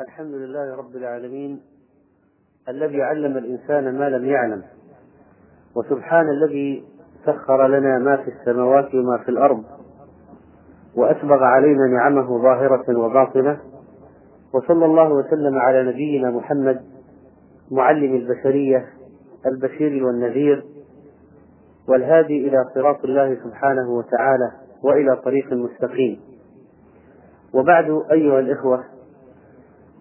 الحمد لله رب العالمين الذي علم الإنسان ما لم يعلم وسبحان الذي سخر لنا ما في السماوات وما في الأرض وأسبغ علينا نعمه ظاهرة وباطنة وصلى الله وسلم على نبينا محمد معلم البشرية البشير والنذير والهادي إلى صراط الله سبحانه وتعالى وإلى طريق مستقيم. وبعد أيها الإخوة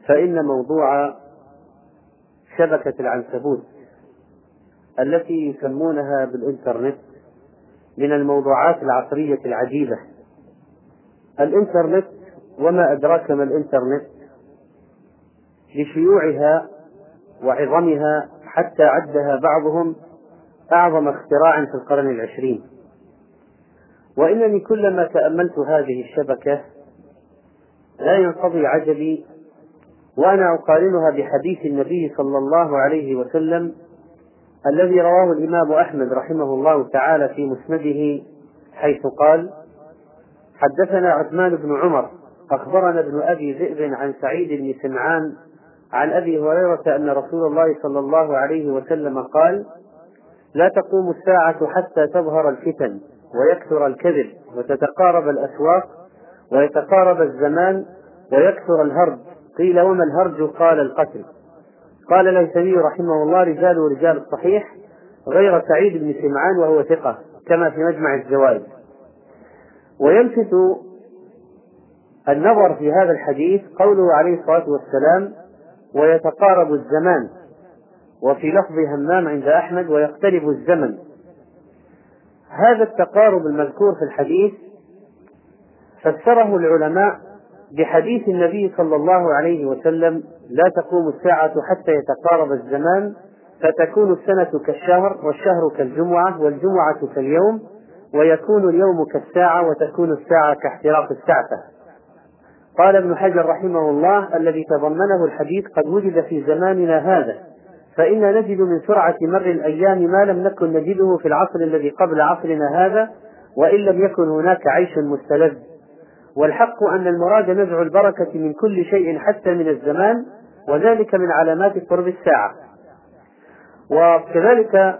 فإن موضوع شبكة العنكبوت التي يسمونها بالإنترنت من الموضوعات العصرية العجيبة. الإنترنت وما أدراك ما الإنترنت لشيوعها وعظمها حتى عدها بعضهم أعظم اختراع في القرن العشرين. وإنني كلما تأملت هذه الشبكة لا ينقضي عجبي وأنا أقارنها بحديث النبي صلى الله عليه وسلم الذي رواه الإمام أحمد رحمه الله تعالى في مسنده حيث قال حدثنا عثمان بن عمر أخبرنا ابن أبي ذئب عن سعيد بن سمعان عن أبي هريرة أن رسول الله صلى الله عليه وسلم قال لا تقوم الساعة حتى تظهر الفتن ويكثر الكذب وتتقارب الأسواق ويتقارب الزمان ويكثر الهرج قيل وما الهرج؟ قال القتل. قال الهيثمي رحمه الله رجال رجال الصحيح غير سعيد بن سمعان وهو ثقة كما في مجمع الزوائد. ويلفت النظر في هذا الحديث قوله عليه الصلاة والسلام ويتقارب الزمان وفي لفظ همام عند أحمد ويقترب الزمن هذا التقارب المذكور في الحديث فسره العلماء بحديث النبي صلى الله عليه وسلم لا تقوم الساعة حتى يتقارب الزمان فتكون السنة كالشهر والشهر كالجمعة والجمعة كاليوم ويكون اليوم كالساعة وتكون الساعة كاحتراق السعفة قال ابن حجر رحمه الله الذي تضمنه الحديث قد وجد في زماننا هذا فإنا نجد من سرعة مر الأيام ما لم نكن نجده في العصر الذي قبل عصرنا هذا وإن لم يكن هناك عيش مستلذ. والحق أن المراد نزع البركة من كل شيء حتى من الزمان وذلك من علامات قرب الساعة. وكذلك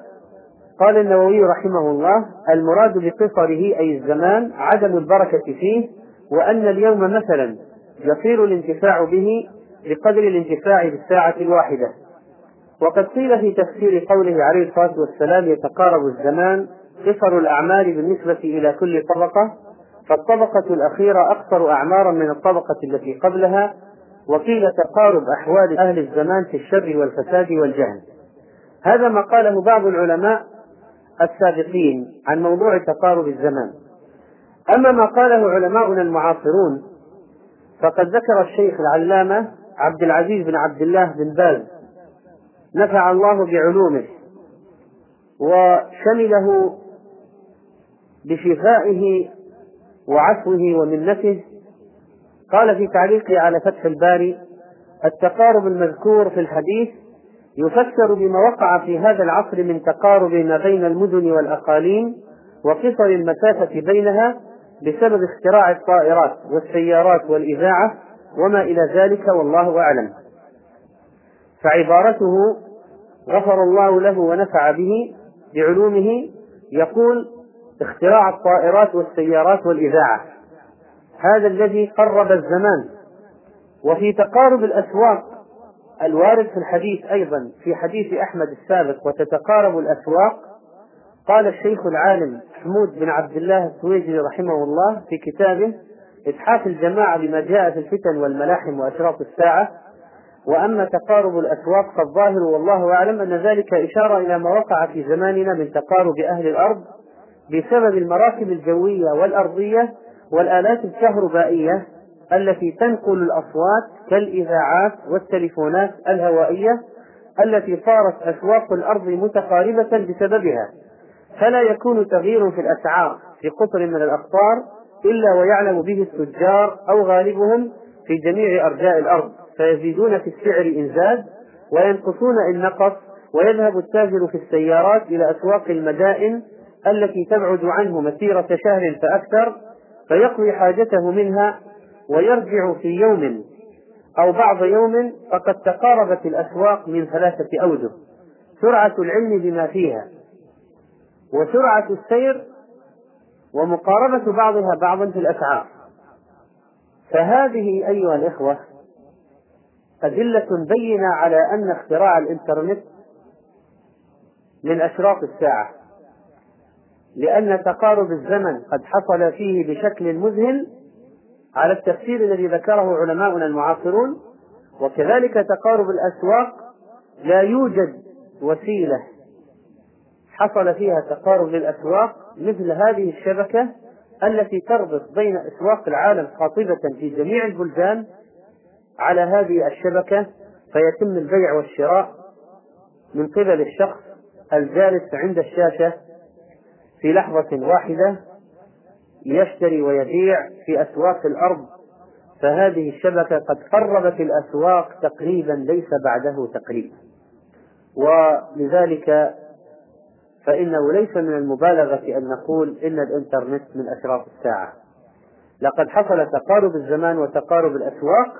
قال النووي رحمه الله المراد بقصره أي الزمان عدم البركة فيه وأن اليوم مثلا يصير الانتفاع به بقدر الانتفاع بالساعة الواحدة. وقد قيل في تفسير قوله عليه الصلاة والسلام يتقارب الزمان قصر الأعمال بالنسبة إلى كل طبقة فالطبقة الأخيرة أقصر أعمارا من الطبقة التي قبلها وقيل تقارب أحوال أهل الزمان في الشر والفساد والجهل. هذا ما قاله بعض العلماء السابقين عن موضوع تقارب الزمان. أما ما قاله علماؤنا المعاصرون فقد ذكر الشيخ العلامة عبد العزيز بن عبد الله بن باز نفع الله بعلومه وشمله بشفائه وعفوه ومنته قال في تعليقه على فتح الباري التقارب المذكور في الحديث يفسر بما وقع في هذا العصر من تقارب ما بين المدن والأقاليم وقصر المسافة بينها بسبب اختراع الطائرات والسيارات والإذاعة وما إلى ذلك والله أعلم. فعبارته غفر الله له ونفع به بعلومه يقول اختراع الطائرات والسيارات والإذاعة. هذا الذي قرب الزمان. وفي تقارب الأسواق الوارد في الحديث أيضا في حديث أحمد السابق وتتقارب الأسواق قال الشيخ العالم حمود بن عبد الله السويجري رحمه الله في كتابه إتحاف الجماعة بما جاء في الفتن والملاحم وأشراط الساعة. وأما تقارب الأسواق فالظاهر والله أعلم أن ذلك إشارة إلى ما وقع في زماننا من تقارب أهل الأرض بسبب المراكب الجوية والأرضية والآلات الكهربائية التي تنقل الأصوات كالإذاعات والتليفونات الهوائية التي صارت أسواق الأرض متقاربة بسببها. فلا يكون تغيير في الأسعار في قطر من الأقطار إلا ويعلم به التجار أو غالبهم في جميع أرجاء الأرض. فيزيدون في السعر إن زاد وينقصون إن نقص ويذهب التاجر في السيارات إلى أسواق المدائن التي تبعد عنه مسيرة شهر فأكثر فيقضي حاجته منها ويرجع في يوم أو بعض يوم فقد تقاربت الأسواق من ثلاثة أوجه. سرعة العلم بما فيها. وسرعة السير ومقاربة بعضها بعضا في الأسعار. فهذه أيها الإخوة أدلة بينة على أن اختراع الإنترنت من أشراط الساعة. لأن تقارب الزمن قد حصل فيه بشكل مذهل على التفسير الذي ذكره علماؤنا المعاصرون وكذلك تقارب الأسواق لا يوجد وسيلة حصل فيها تقارب للأسواق مثل هذه الشبكة التي تربط بين أسواق العالم قاطبة في جميع البلدان على هذه الشبكة فيتم البيع والشراء من قبل الشخص الجالس عند الشاشة في لحظة واحدة يشتري ويبيع في أسواق الأرض فهذه الشبكة قد قربت الأسواق تقريبا ليس بعده تقريب ولذلك فإنه ليس من المبالغة أن نقول إن الإنترنت من أشراط الساعة. لقد حصل تقارب الزمان وتقارب الأسواق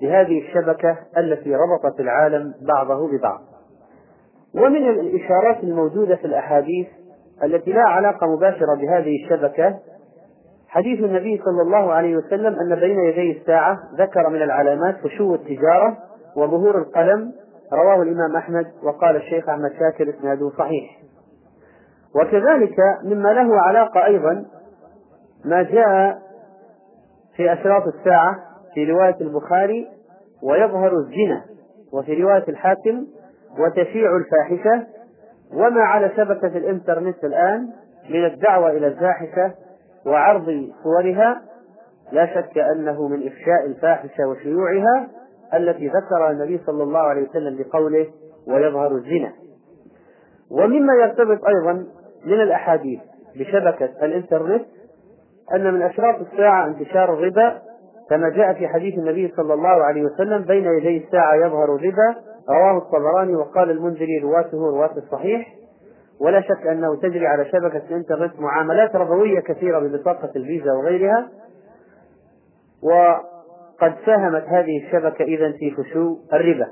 بهذه الشبكة التي ربطت العالم بعضه ببعض. ومن الإشارات الموجودة في الأحاديث التي لا علاقة مباشرة بهذه الشبكة حديث النبي صلى الله عليه وسلم أن بين يدي الساعة ذكر من العلامات فشو التجارة وظهور القلم رواه الإمام أحمد وقال الشيخ أحمد شاكر إسناده صحيح. وكذلك مما له علاقة أيضا ما جاء في أشراط الساعة في رواية البخاري ويظهر الزنا وفي رواية الحاكم وتشيع الفاحشة وما على شبكة الإنترنت الآن من الدعوة إلى الفاحشة وعرض صورها لا شك أنه من إفشاء الفاحشة وشيوعها التي ذكرها النبي صلى الله عليه وسلم بقوله ويظهر الزنا. ومما يرتبط أيضا من الأحاديث بشبكة الإنترنت أن من أشراط الساعة انتشار الربا كما جاء في حديث النبي صلى الله عليه وسلم بين يدي الساعة يظهر الربا رواه الطبراني وقال المنذري رواته رواة الصحيح ولا شك أنه تجري على شبكة الإنترنت معاملات ربوية كثيرة ببطاقة الفيزا وغيرها وقد ساهمت هذه الشبكة إذا في فشو الربا.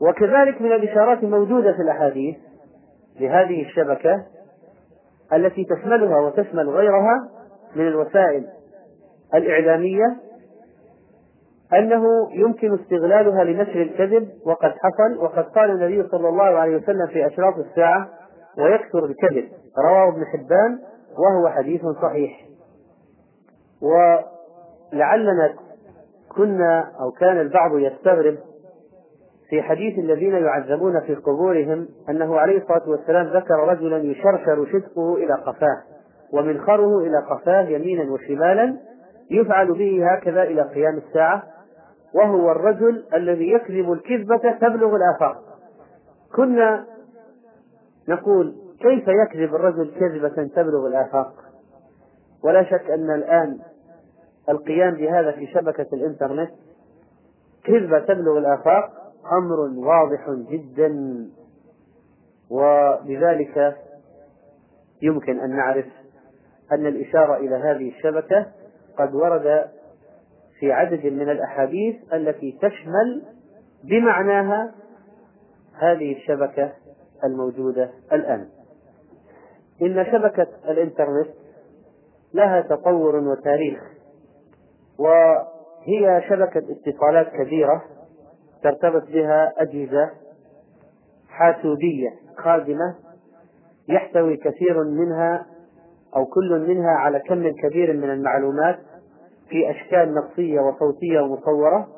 وكذلك من الإشارات الموجودة في الأحاديث لهذه الشبكة التي تشملها وتشمل غيرها من الوسائل الإعلامية أنه يمكن استغلالها لنشر الكذب وقد حصل وقد قال النبي صلى الله عليه وسلم في أشراط الساعة ويكثر الكذب رواه ابن حبان وهو حديث صحيح. ولعلنا كنا أو كان البعض يستغرب في حديث الذين يعذبون في قبورهم أنه عليه الصلاة والسلام ذكر رجلا يشرشر شدقه إلى قفاه ومنخره إلى قفاه يمينا وشمالا يفعل به هكذا إلى قيام الساعة. وهو الرجل الذي يكذب الكذبة تبلغ الآفاق كنا نقول كيف يكذب الرجل كذبة تبلغ الآفاق ولا شك أن الآن القيام بهذا في شبكة الإنترنت كذبة تبلغ الآفاق أمر واضح جدا وبذلك يمكن أن نعرف أن الإشارة إلى هذه الشبكة قد ورد في عدد من الأحاديث التي تشمل بمعناها هذه الشبكة الموجودة الآن. إن شبكة الإنترنت لها تطور وتاريخ وهي شبكة اتصالات كبيرة ترتبط بها أجهزة حاسوبية خادمة يحتوي كثير منها أو كل منها على كم كبير من المعلومات في أشكال نصية وصوتية ومصورة.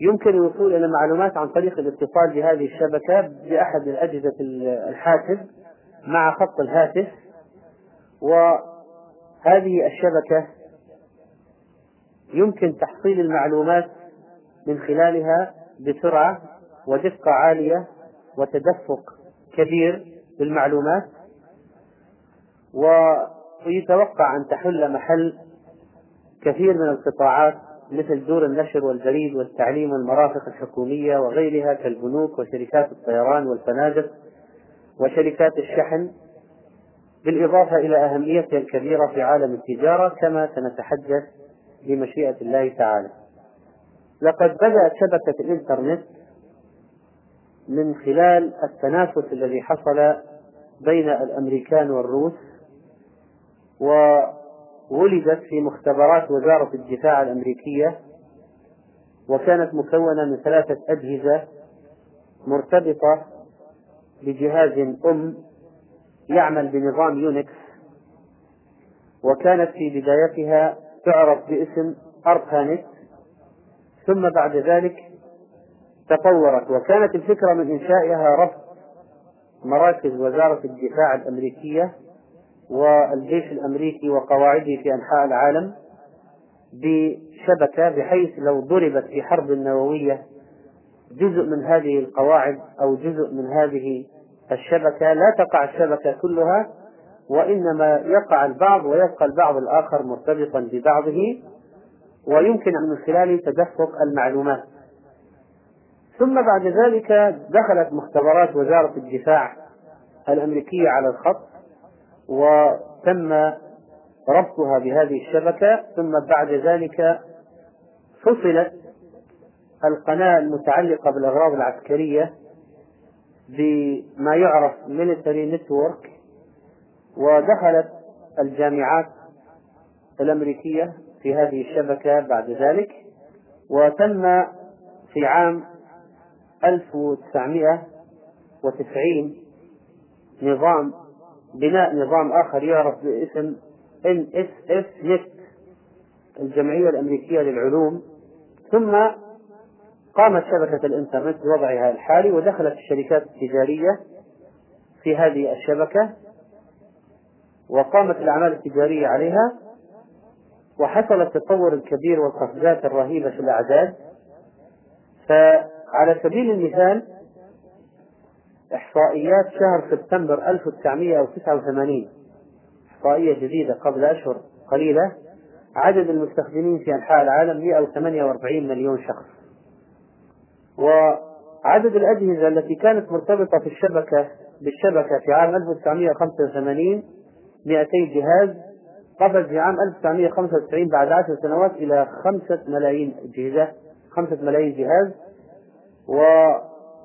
يمكن الوصول إلى معلومات عن طريق الاتصال بهذه الشبكة بأحد الأجهزة الحاسب مع خط الهاتف. وهذه الشبكة يمكن تحصيل المعلومات من خلالها بسرعة ودقة عالية وتدفق كبير بالمعلومات ويتوقع أن تحل محل كثير من القطاعات مثل دور النشر والبريد والتعليم والمرافق الحكومية وغيرها كالبنوك وشركات الطيران والفنادق وشركات الشحن بالإضافة إلى أهميتها الكبيرة في عالم التجارة كما سنتحدث بمشيئة الله تعالى. لقد بدأت شبكة الإنترنت من خلال التنافس الذي حصل بين الأمريكان والروس وولدت في مختبرات وزارة الدفاع الأمريكية وكانت مكونة من ثلاثة أجهزة مرتبطة بجهاز أم يعمل بنظام يونكس وكانت في بدايتها تعرف باسم أربانت ثم بعد ذلك تطورت. وكانت الفكرة من إنشائها ربط مراكز وزارة الدفاع الأمريكية والجيش الأمريكي وقواعده في أنحاء العالم بشبكة بحيث لو ضربت في حرب نووية جزء من هذه القواعد أو جزء من هذه الشبكة. لا تقع الشبكة كلها وإنما يقع البعض ويبقى البعض الآخر مرتبطا ببعضه ويمكن من خلاله تدفق المعلومات. ثم بعد ذلك دخلت مختبرات وزارة الدفاع الأمريكية على الخط وتم ربطها بهذه الشبكة ثم بعد ذلك فصلت القناة المتعلقة بالأغراض العسكرية بما يعرف military network ودخلت الجامعات الأمريكية في هذه الشبكة بعد ذلك وتم في عام 1990 نظام بناء نظام آخر يعرف باسم NSF NET الجمعية الأمريكية للعلوم. ثم قامت شبكة الإنترنت بوضعها الحالي ودخلت الشركات التجارية في هذه الشبكة وقامت الأعمال التجارية عليها وحصل التطور الكبير والقفزات الرهيبة في الأعداد. فعلى سبيل المثال إحصائيات شهر سبتمبر 1989 إحصائية جديدة قبل أشهر قليلة. عدد المستخدمين في أنحاء العالم 148 مليون شخص. وعدد الأجهزة التي كانت مرتبطة في الشبكة بالشبكة في عام 1985 200 جهاز. قفز في عام 1995 بعد عشر سنوات إلى خمسة ملايين أجهزة خمسة ملايين جهاز.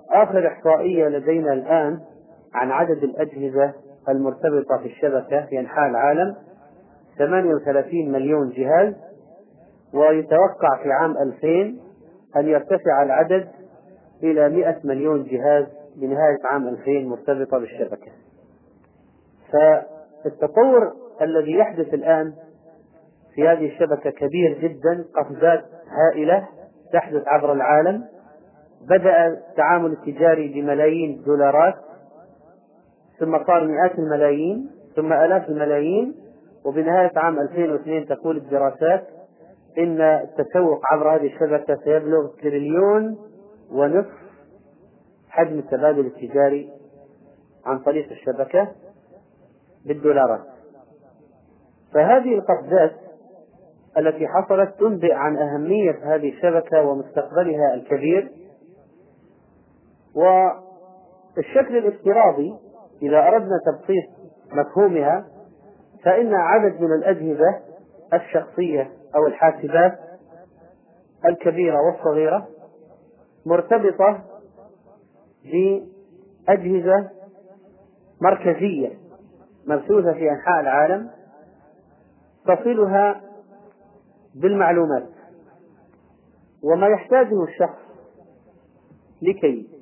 وآخر إحصائية لدينا الآن عن عدد الأجهزة المرتبطة في الشبكة في أنحاء العالم 38 مليون جهاز ويتوقع في عام 2000 أن يرتفع العدد إلى 100 مليون جهاز بنهاية عام 2000 مرتبطة بالشبكة. فالتطور الذي يحدث الآن في هذه الشبكة كبير جدا قفزات هائلة تحدث عبر العالم. بدأ التعامل التجاري بملايين الدولارات ثم صار مئات الملايين ثم آلاف الملايين وبنهاية عام 2002 تقول الدراسات إن التسوق عبر هذه الشبكة سيبلغ تريليون ونصف حجم التبادل التجاري عن طريق الشبكة بالدولارات. فهذه القفزات التي حصلت تنبئ عن أهمية هذه الشبكة ومستقبلها الكبير. والشكل الافتراضي إذا أردنا تبسيط مفهومها فإن عدد من الأجهزة الشخصية أو الحاسبات الكبيرة والصغيرة مرتبطة بأجهزة مركزية مبثوثة في أنحاء العالم تصلها بالمعلومات. وما يحتاجه الشخص لكي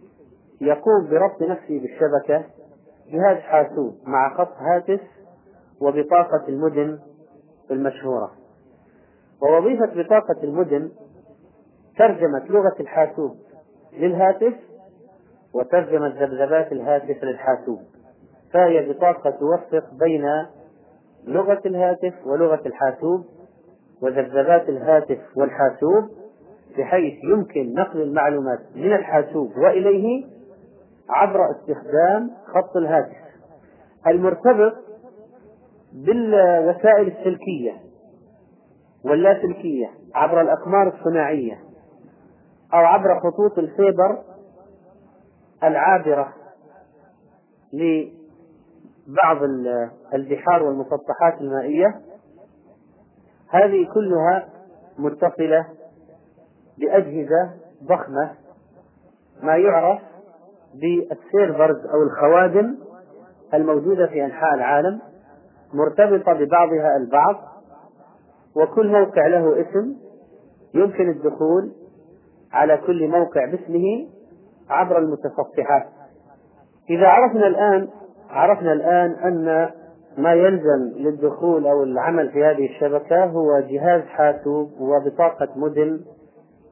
يقوم بربط نفسه بالشبكة جهاز حاسوب مع خط هاتف وبطاقة المدن المشهورة. ووظيفة بطاقة المدن ترجمة لغة الحاسوب للهاتف وترجمة ذبذبات الهاتف للحاسوب. فهي بطاقة توفق بين لغة الهاتف ولغة الحاسوب وذبذبات الهاتف والحاسوب بحيث يمكن نقل المعلومات من الحاسوب وإليه عبر استخدام خط الهاتف. المرتبط بالوسائل السلكية واللاسلكية عبر الأقمار الصناعية أو عبر خطوط ال fiber العابرة لبعض البحار والمسطحات المائية. هذه كلها متصلة بأجهزة ضخمة ما يعرف بال servers أو الخوادم الموجودة في أنحاء العالم مرتبطة ببعضها البعض وكل موقع له اسم يمكن الدخول على كل موقع باسمه عبر المتصفحات. إذا عرفنا الآن عرفنا الآن أن ما يلزم للدخول أو العمل في هذه الشبكة هو جهاز حاسوب وبطاقة مدن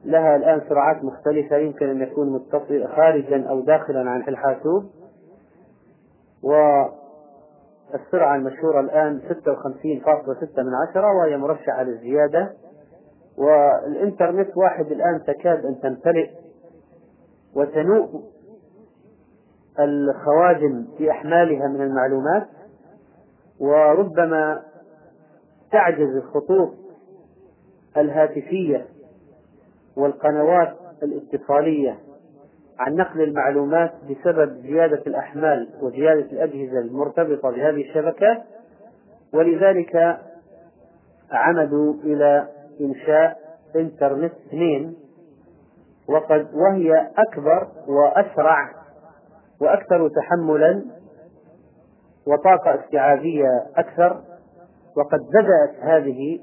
لها الآن سرعات مختلفة يمكن أن يكون متصل خارجا أو داخلا عن الحاسوب. والسرعة المشهورة الآن 56.6 من عشرة وهي مرشحة للزيادة. والإنترنت واحد الآن تكاد أن تمتلئ وتنوء الخوادم في أحمالها من المعلومات. وربما تعجز الخطوط الهاتفية والقنوات الاتصالية عن نقل المعلومات بسبب زيادة الأحمال وزيادة الأجهزة المرتبطة بهذه الشبكات ولذلك عمدوا إلى إنشاء إنترنت اثنين. وقد وهي أكبر وأسرع وأكثر تحملا وطاقة استيعابية أكثر. وقد بدأت هذه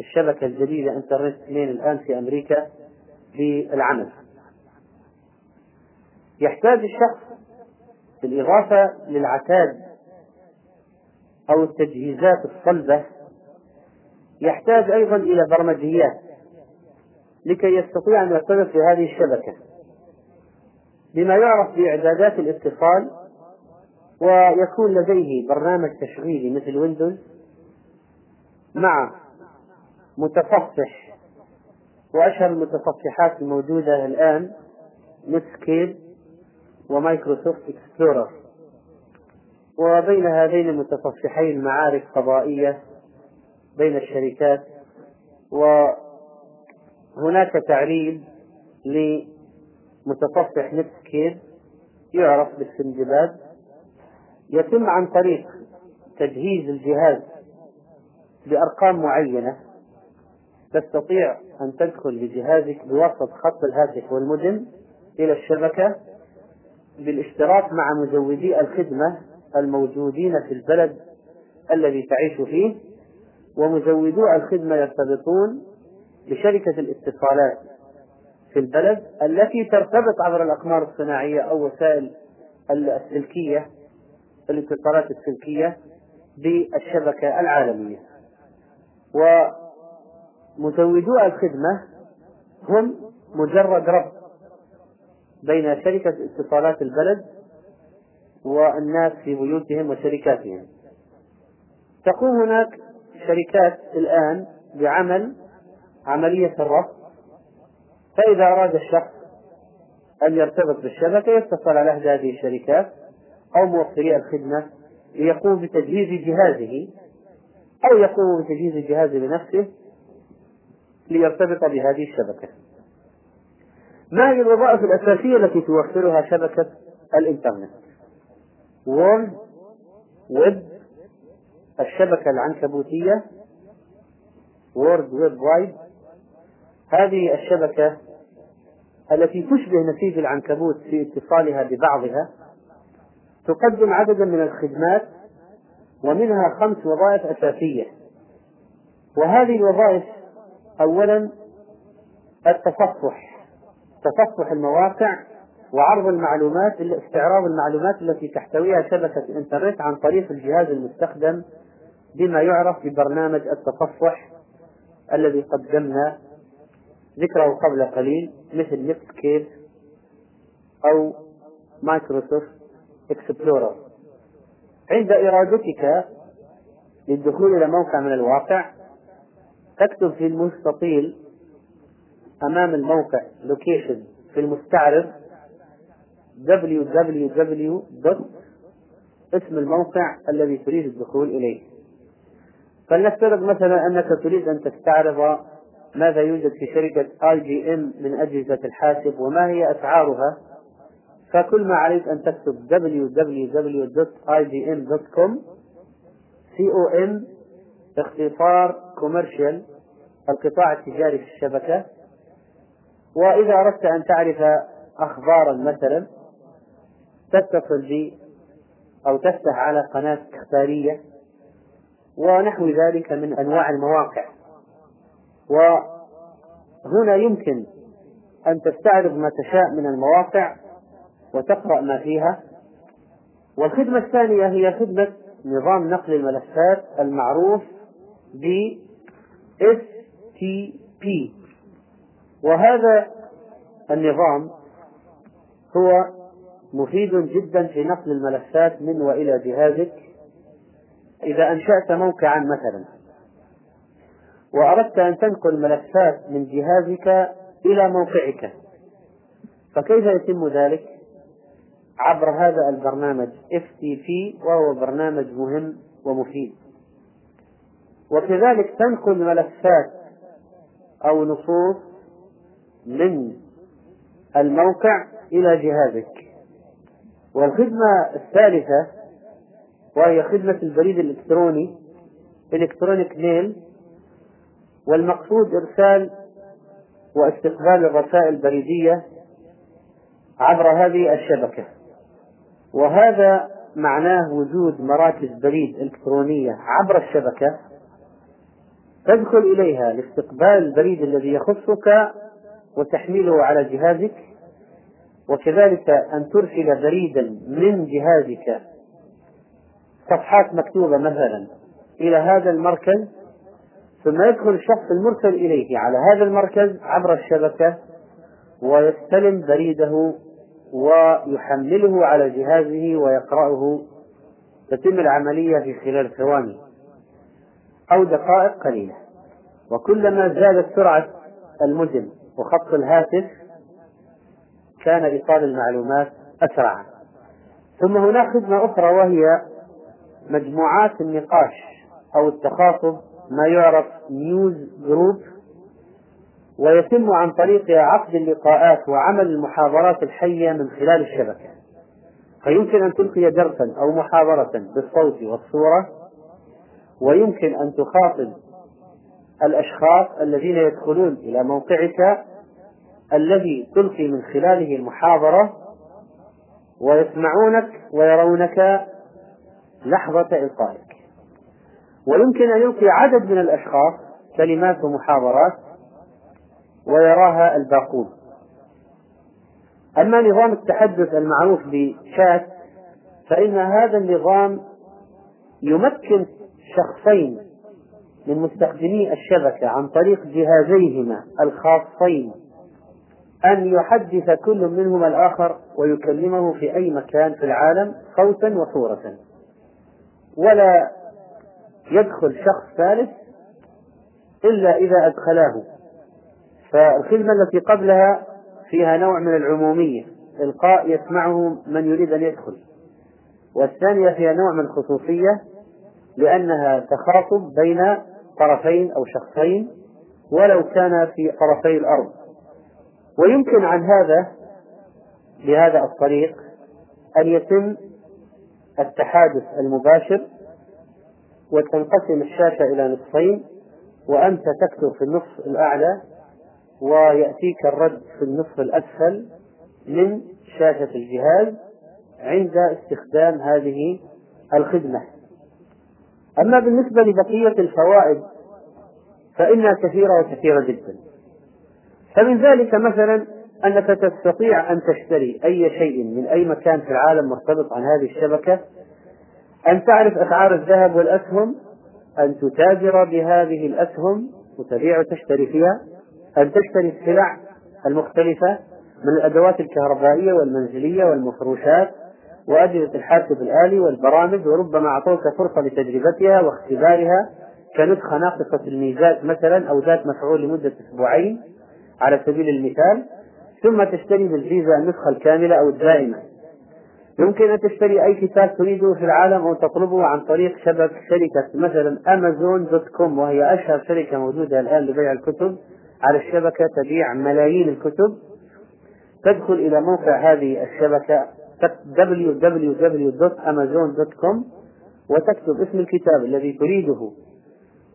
الشبكة الجديدة إنترنت اثنين الآن في أمريكا. بالعمل يحتاج الشخص بالإضافة للعتاد أو التجهيزات الصلبة يحتاج أيضا إلى برمجيات لكي يستطيع أن يرتبط في هذه الشبكة. بما يعرف بإعدادات الاتصال ويكون لديه برنامج تشغيلي مثل ويندوز مع متصفح وأشهر المتصفحات الموجودة الآن Netscape و Microsoft Explorer وبين هذين المتصفحين معارك فضائية بين الشركات وهناك تعريب لمتصفح Netscape يعرف بالسندباد يتم عن طريق تجهيز الجهاز بأرقام معينة. تستطيع أن تدخل بجهازك بواسطة خط الهاتف والمدن إلى الشبكة بالاشتراك مع مزودي الخدمة الموجودين في البلد الذي تعيش فيه ومزودو الخدمة يرتبطون بشركة الاتصالات في البلد التي ترتبط عبر الأقمار الصناعية أو وسائل السلكية الاتصالات السلكية بالشبكة العالمية. ومزودو الخدمة هم مجرد ربط بين شركة اتصالات البلد والناس في بيوتهم وشركاتهم. تقوم هناك شركات الآن بعمل عملية الربط فإذا أراد الشخص أن يرتبط بالشبكة يتصل على هذه الشركات أو موفري الخدمة ليقوم بتجهيز جهازه أو يقوم بتجهيز الجهاز بنفسه ليرتبط بهذه الشبكة. ما هي الوظائف الأساسية التي توفرها شبكة الإنترنت؟ World Web الشبكة العنكبوتية World Web Wide. هذه الشبكة التي تشبه نسيج العنكبوت في اتصالها ببعضها تقدم عددا من الخدمات ومنها خمس وظائف أساسية. وهذه الوظائف أولا التصفح تصفح المواقع وعرض المعلومات استعراض المعلومات التي تحتويها شبكة الإنترنت عن طريق الجهاز المستخدم بما يعرف ببرنامج التصفح الذي قدمنا ذكره قبل قليل مثل Netscape أو Microsoft Explorer. عند إرادتك للدخول إلى موقع من المواقع تكتب في المستطيل أمام الموقع location في المستعرض www. اسم الموقع الذي تريد الدخول إليه فلنفترض مثلا أنك تريد أن تستعرض ماذا يوجد في شركة IBM من أجهزة الحاسب وما هي أسعارها فكل ما عليك أن تكتب www.ibm.com com اختصار commercial القطاع التجاري في الشبكة. وإذا أردت أن تعرف أخبارا مثلا تتصل بي أو تفتح على قناة إخبارية. ونحو ذلك من أنواع المواقع. وهنا يمكن أن تستعرض ما تشاء من المواقع وتقرأ ما فيها. والخدمة الثانية هي خدمة نظام نقل الملفات المعروف ب STP وهذا النظام هو مفيد جدا في نقل الملفات من وإلى جهازك. إذا أنشأت موقعا مثلا وأردت أن تنقل ملفات من جهازك إلى موقعك فكيف يتم ذلك؟ عبر هذا البرنامج FTP وهو برنامج مهم ومفيد. وكذلك تنقل ملفات أو نصوص من الموقع إلى جهازك. والخدمة الثالثة وهي خدمة البريد الإلكتروني إلكترونيك ميل والمقصود إرسال واستقبال الرسائل البريدية عبر هذه الشبكة. وهذا معناه وجود مراكز بريد إلكترونية عبر الشبكة تدخل إليها لاستقبال البريد الذي يخصك وتحميله على جهازك وكذلك أن ترسل بريدا من جهازك صفحات مكتوبة مثلا إلى هذا المركز ثم يدخل الشخص المرسل إليه على هذا المركز عبر الشبكة ويستلم بريده ويحمله على جهازه ويقرأه تتم العملية في خلال ثواني. أو دقائق قليلة. وكلما زادت سرعة المدن وخط الهاتف كان إيصال المعلومات أسرع ثم هناك خدمة أخرى وهي مجموعات النقاش أو التخاطب ما يعرف نيوز جروب ويتم عن طريقها عقد اللقاءات وعمل المحاضرات الحية من خلال الشبكة. فيمكن أن تلقي درسا أو محاضرة بالصوت والصورة ويمكن أن تخاطب الأشخاص الذين يدخلون إلى موقعك الذي تلقي من خلاله المحاضرة ويسمعونك ويرونك لحظة إلقائك. ويمكن أن يلقي عدد من الأشخاص كلمات ومحاضرات ويراها الباقون. أما نظام التحدث المعروف بشات فإن هذا النظام يمكن شخصين من مستخدمي الشبكة عن طريق جهازيهما الخاصين أن يحدث كل منهما الآخر ويكلمه في أي مكان في العالم صوتا وصورة ولا يدخل شخص ثالث إلا إذا أدخلاه. فالخدمة التي قبلها فيها نوع من العمومية إلقاء يسمعه من يريد أن يدخل. والثانية فيها نوع من الخصوصية لأنها تخاطب بين طرفين أو شخصين ولو كان في طرفي الأرض. ويمكن عن هذا بهذا الطريق أن يتم التحادث المباشر وتنقسم الشاشة إلى نصفين وأنت تكتب في النصف الأعلى ويأتيك الرد في النصف الأسفل من شاشة الجهاز عند استخدام هذه الخدمة. أما بالنسبة لبقية الفوائد فإنها كثيرة وكثيرة جدا. فمن ذلك مثلا أنك تستطيع أن تشتري أي شيء من أي مكان في العالم مرتبط عن هذه الشبكة أن تعرف أسعار الذهب والأسهم أن تتاجر بهذه الأسهم وتبيع وتشتري فيها أن تشتري السلع المختلفة من الأدوات الكهربائية والمنزلية والمفروشات. وأجهزة الحاسب الآلي والبرامج وربما أعطوك فرصة لتجربتها واختبارها كنسخة ناقصة الميزات مثلا أو ذات مفعول لمدة أسبوعين على سبيل المثال ثم تشتري بالفيزا النسخة الكاملة أو الدائمة. يمكن أن تشتري أي كتاب تريده في العالم أو تطلبه عن طريق شبكة شركة مثلا أمازون دوت كوم وهي أشهر شركة موجودة الآن لبيع الكتب على الشبكة تبيع ملايين الكتب. تدخل إلى موقع هذه الشبكة www.amazon.com وتكتب اسم الكتاب الذي تريده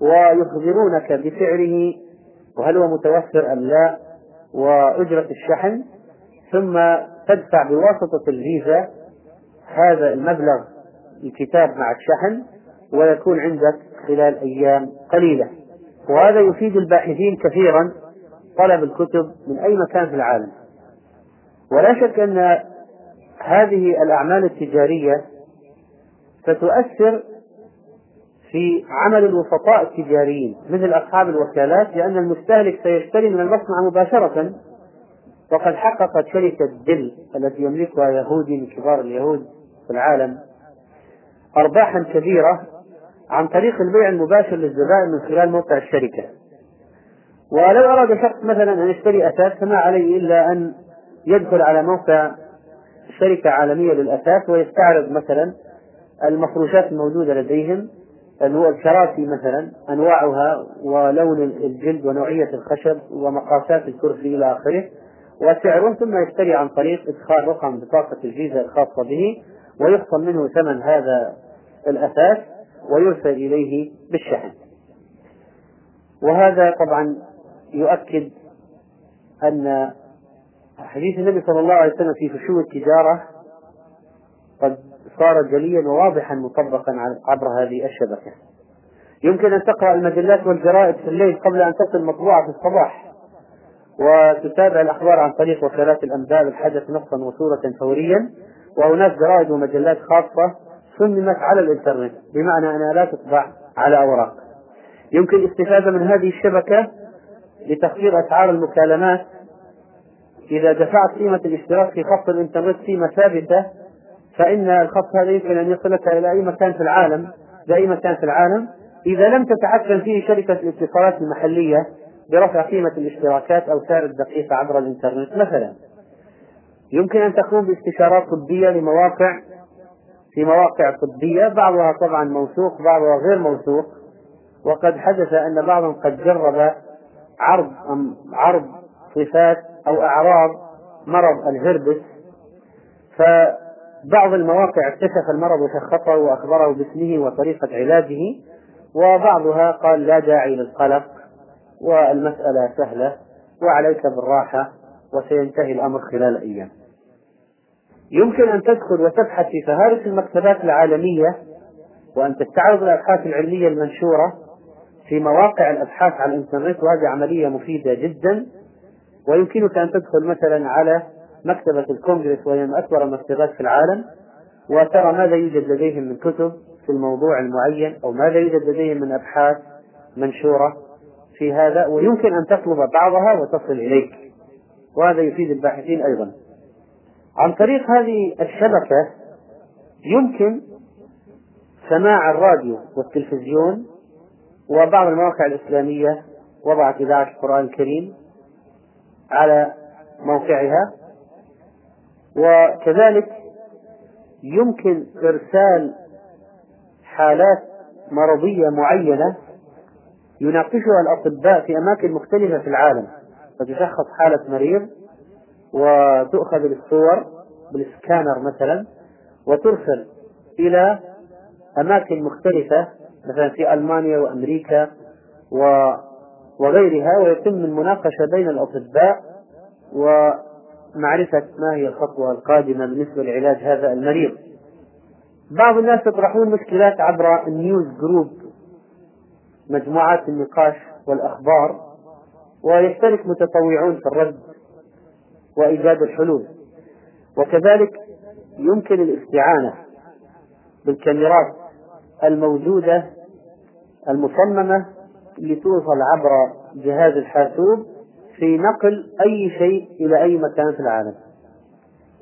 ويخبرونك بسعره وهل هو متوفر أم لا وأجرة الشحن ثم تدفع بواسطة الفيزا هذا المبلغ الكتاب مع الشحن ويكون عندك خلال أيام قليلة. وهذا يفيد الباحثين كثيرا طلب الكتب من أي مكان في العالم. ولا شك أن هذه الأعمال التجارية ستؤثر في عمل الوسطاء التجاريين مثل أصحاب الوكالات لأن المستهلك سيشتري من المصنع مباشرة وقد حققت شركة دل التي يملكها يهودي من كبار اليهود في العالم أرباحا كبيرة عن طريق البيع المباشر للزبائن من خلال موقع الشركة. ولو أراد شخص مثلا أن يشتري أثاث فما عليه إلا أن يدخل على موقع شركة عالمية للأثاث ويستعرض مثلا المفروشات الموجودة لديهم الكراسي مثلا أنواعها ولون الجلد ونوعية الخشب ومقاسات الكرسي إلى آخره. وسعره ثم يشتري عن طريق إدخال رقم بطاقة الفيزا الخاصة به ويخصم منه ثمن هذا الأثاث ويرسل إليه بالشحن. وهذا طبعا يؤكد أن حديث النبي صلى الله عليه وسلم في فشو التجارة قد صار جليا وواضحا مطبقا عبر هذه الشبكة. يمكن أن تقرأ المجلات والجرائد في الليل قبل أن تصل مطبوعة في الصباح وتتابع الأخبار عن طريق وكالات الأنباء بالحدث نصا وصورة فوريا. وهناك جرائد ومجلات خاصة صممت على الإنترنت بمعنى أنها لا تطبع على أوراق. يمكن الاستفادة من هذه الشبكة لتخفيض أسعار المكالمات إذا دفعت قيمة الاشتراك في خط الإنترنت قيمة ثابتة فإن الخط هذا يمكن أن يصلك إلى أي مكان في العالم لأي مكان في العالم. إذا لم تتحكم فيه شركة الاتصالات المحلية برفع قيمة الاشتراكات أو سعر الدقيقة عبر الإنترنت مثلا. يمكن أن تقوم باستشارات طبية لمواقع في مواقع طبية بعضها طبعا موثوق بعضها غير موثوق. وقد حدث أن بعضهم قد جرب عرض عرض صفات أو أعراض مرض الهربس فبعض المواقع اكتشف المرض وشخصه وأخبره باسمه وطريقة علاجه وبعضها قال لا داعي للقلق والمسألة سهلة وعليك بالراحة وسينتهي الأمر خلال أيام. يمكن أن تدخل وتبحث في فهارس المكتبات العالمية وأن تستعرض الأبحاث العلمية المنشورة في مواقع الأبحاث على الإنترنت وهذه عملية مفيدة جدا ويمكنك أن تدخل مثلا على مكتبة الكونغرس وهي من أكبر المكتبات في العالم وترى ماذا يوجد لديهم من كتب في الموضوع المعين أو ماذا يوجد لديهم من أبحاث منشورة في هذا ويمكن أن تطلب بعضها وتصل إليك. وهذا يفيد الباحثين أيضا. عن طريق هذه الشبكة يمكن سماع الراديو والتلفزيون وبعض المواقع الإسلامية وضعت إذاعة القرآن الكريم على موقعها. وكذلك يمكن إرسال حالات مرضية معينة يناقشها الأطباء في أماكن مختلفة في العالم. فتشخص حالة مريض وتؤخذ الصور بالسكانر مثلا وترسل إلى أماكن مختلفة مثلا في ألمانيا وأمريكا و وغيرها ويتم المناقشة بين الأطباء ومعرفة ما هي الخطوة القادمة بالنسبة لعلاج هذا المريض. بعض الناس يطرحون مشكلات عبر ال newsgroup مجموعات النقاش والأخبار ويشترك متطوعون في الرد وإيجاد الحلول. وكذلك يمكن الاستعانة بالكاميرات الموجودة المصممة لتوصل عبر جهاز الحاسوب في نقل أي شيء إلى أي مكان في العالم.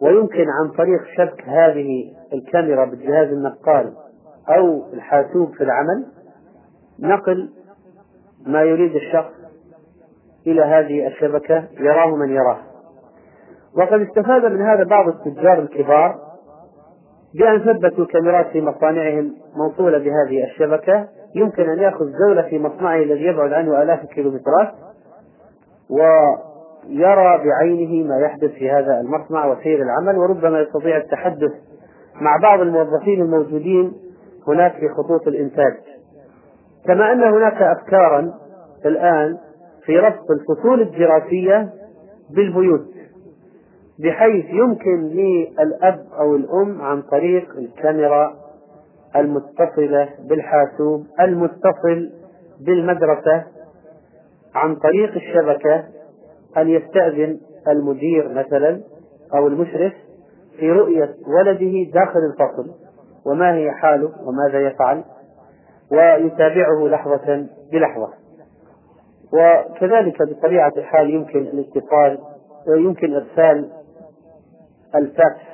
ويمكن عن طريق شبك هذه الكاميرا بالجهاز النقال أو الحاسوب في العمل نقل ما يريد الشخص إلى هذه الشبكة يراه من يراه. وقد استفاد من هذا بعض التجار الكبار بأن ثبتوا كاميرات في مصانعهم موصولة بهذه الشبكة يمكن أن يأخذ جولة في مصنعه الذي يبعد عنه آلاف الكيلومترات ويرى بعينه ما يحدث في هذا المصنع وسير العمل وربما يستطيع التحدث مع بعض الموظفين الموجودين هناك في خطوط الإنتاج. كما أن هناك أفكارا الآن في ربط الفصول الدراسية بالبيوت بحيث يمكن للأب أو الأم عن طريق الكاميرا المتصلة بالحاسوب المتصل بالمدرسة عن طريق الشبكة أن يستأذن المدير مثلا أو المشرف في رؤية ولده داخل الفصل وما هي حاله وماذا يفعل ويتابعه لحظة بلحظة. وكذلك بطبيعة الحال يمكن الاتصال ويمكن إرسال الفاكس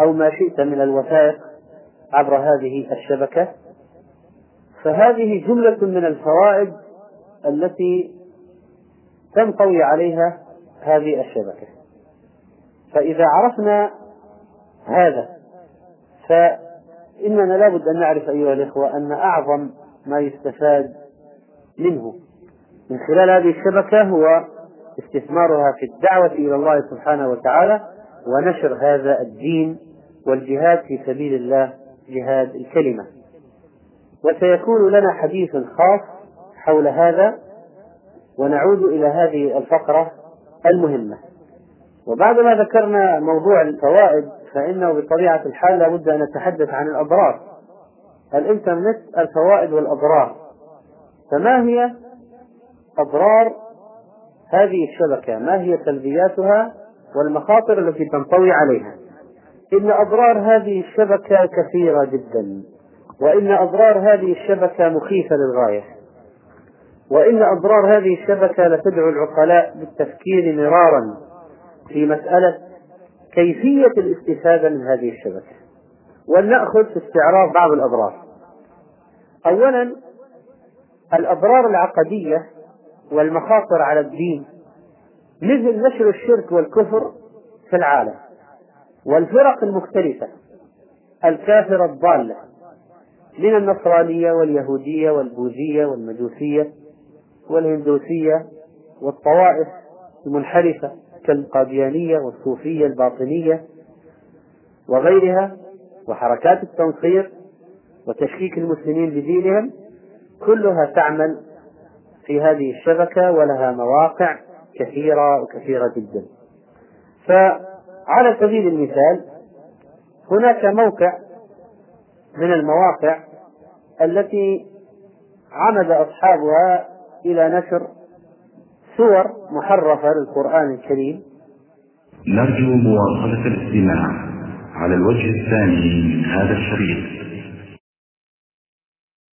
أو ما شئت من الوثائق عبر هذه الشبكة. فهذه جملة من الفوائد التي تنطوي عليها هذه الشبكة. فإذا عرفنا هذا فإننا لابد أن نعرف أيها الإخوة أن أعظم ما يستفاد منه من خلال هذه الشبكة هو استثمارها في الدعوة إلى الله سبحانه وتعالى ونشر هذا الدين والجهاد في سبيل الله جهاد الكلمة. وسيكون لنا حديث خاص حول هذا ونعود إلى هذه الفقرة المهمة. وبعدما ذكرنا موضوع الفوائد فإنه بطبيعة الحال لابد أن نتحدث عن الأضرار. الإنترنت الفوائد والأضرار. فما هي أضرار هذه الشبكة؟ ما هي سلبياتها والمخاطر التي تنطوي عليها؟ إن أضرار هذه الشبكة كثيرة جدا وإن أضرار هذه الشبكة مخيفة للغاية وإن أضرار هذه الشبكة لتدعو العقلاء بالتفكير مرارا في مسألة كيفية الاستفادة من هذه الشبكة. ولنأخذ في استعراض بعض الأضرار. أولا الأضرار العقدية والمخاطر على الدين مثل نشر الشرك والكفر في العالم. والفرق المختلفة. الكافرة الضالة من النصرانية واليهودية والبوذية والمجوسية والهندوسية والطوائف المنحرفة كالقاديانية والصوفية الباطنية وغيرها وحركات التنصير وتشكيك المسلمين بدينهم كلها تعمل في هذه الشبكة ولها مواقع كثيرة وكثيرة جدا. فعلى سبيل المثال هناك موقع من المواقع التي عمد أصحابها إلى نشر سور محرفة للقرآن الكريم. نرجو مواصلة الاستماع على الوجه الثاني من هذا الشريط.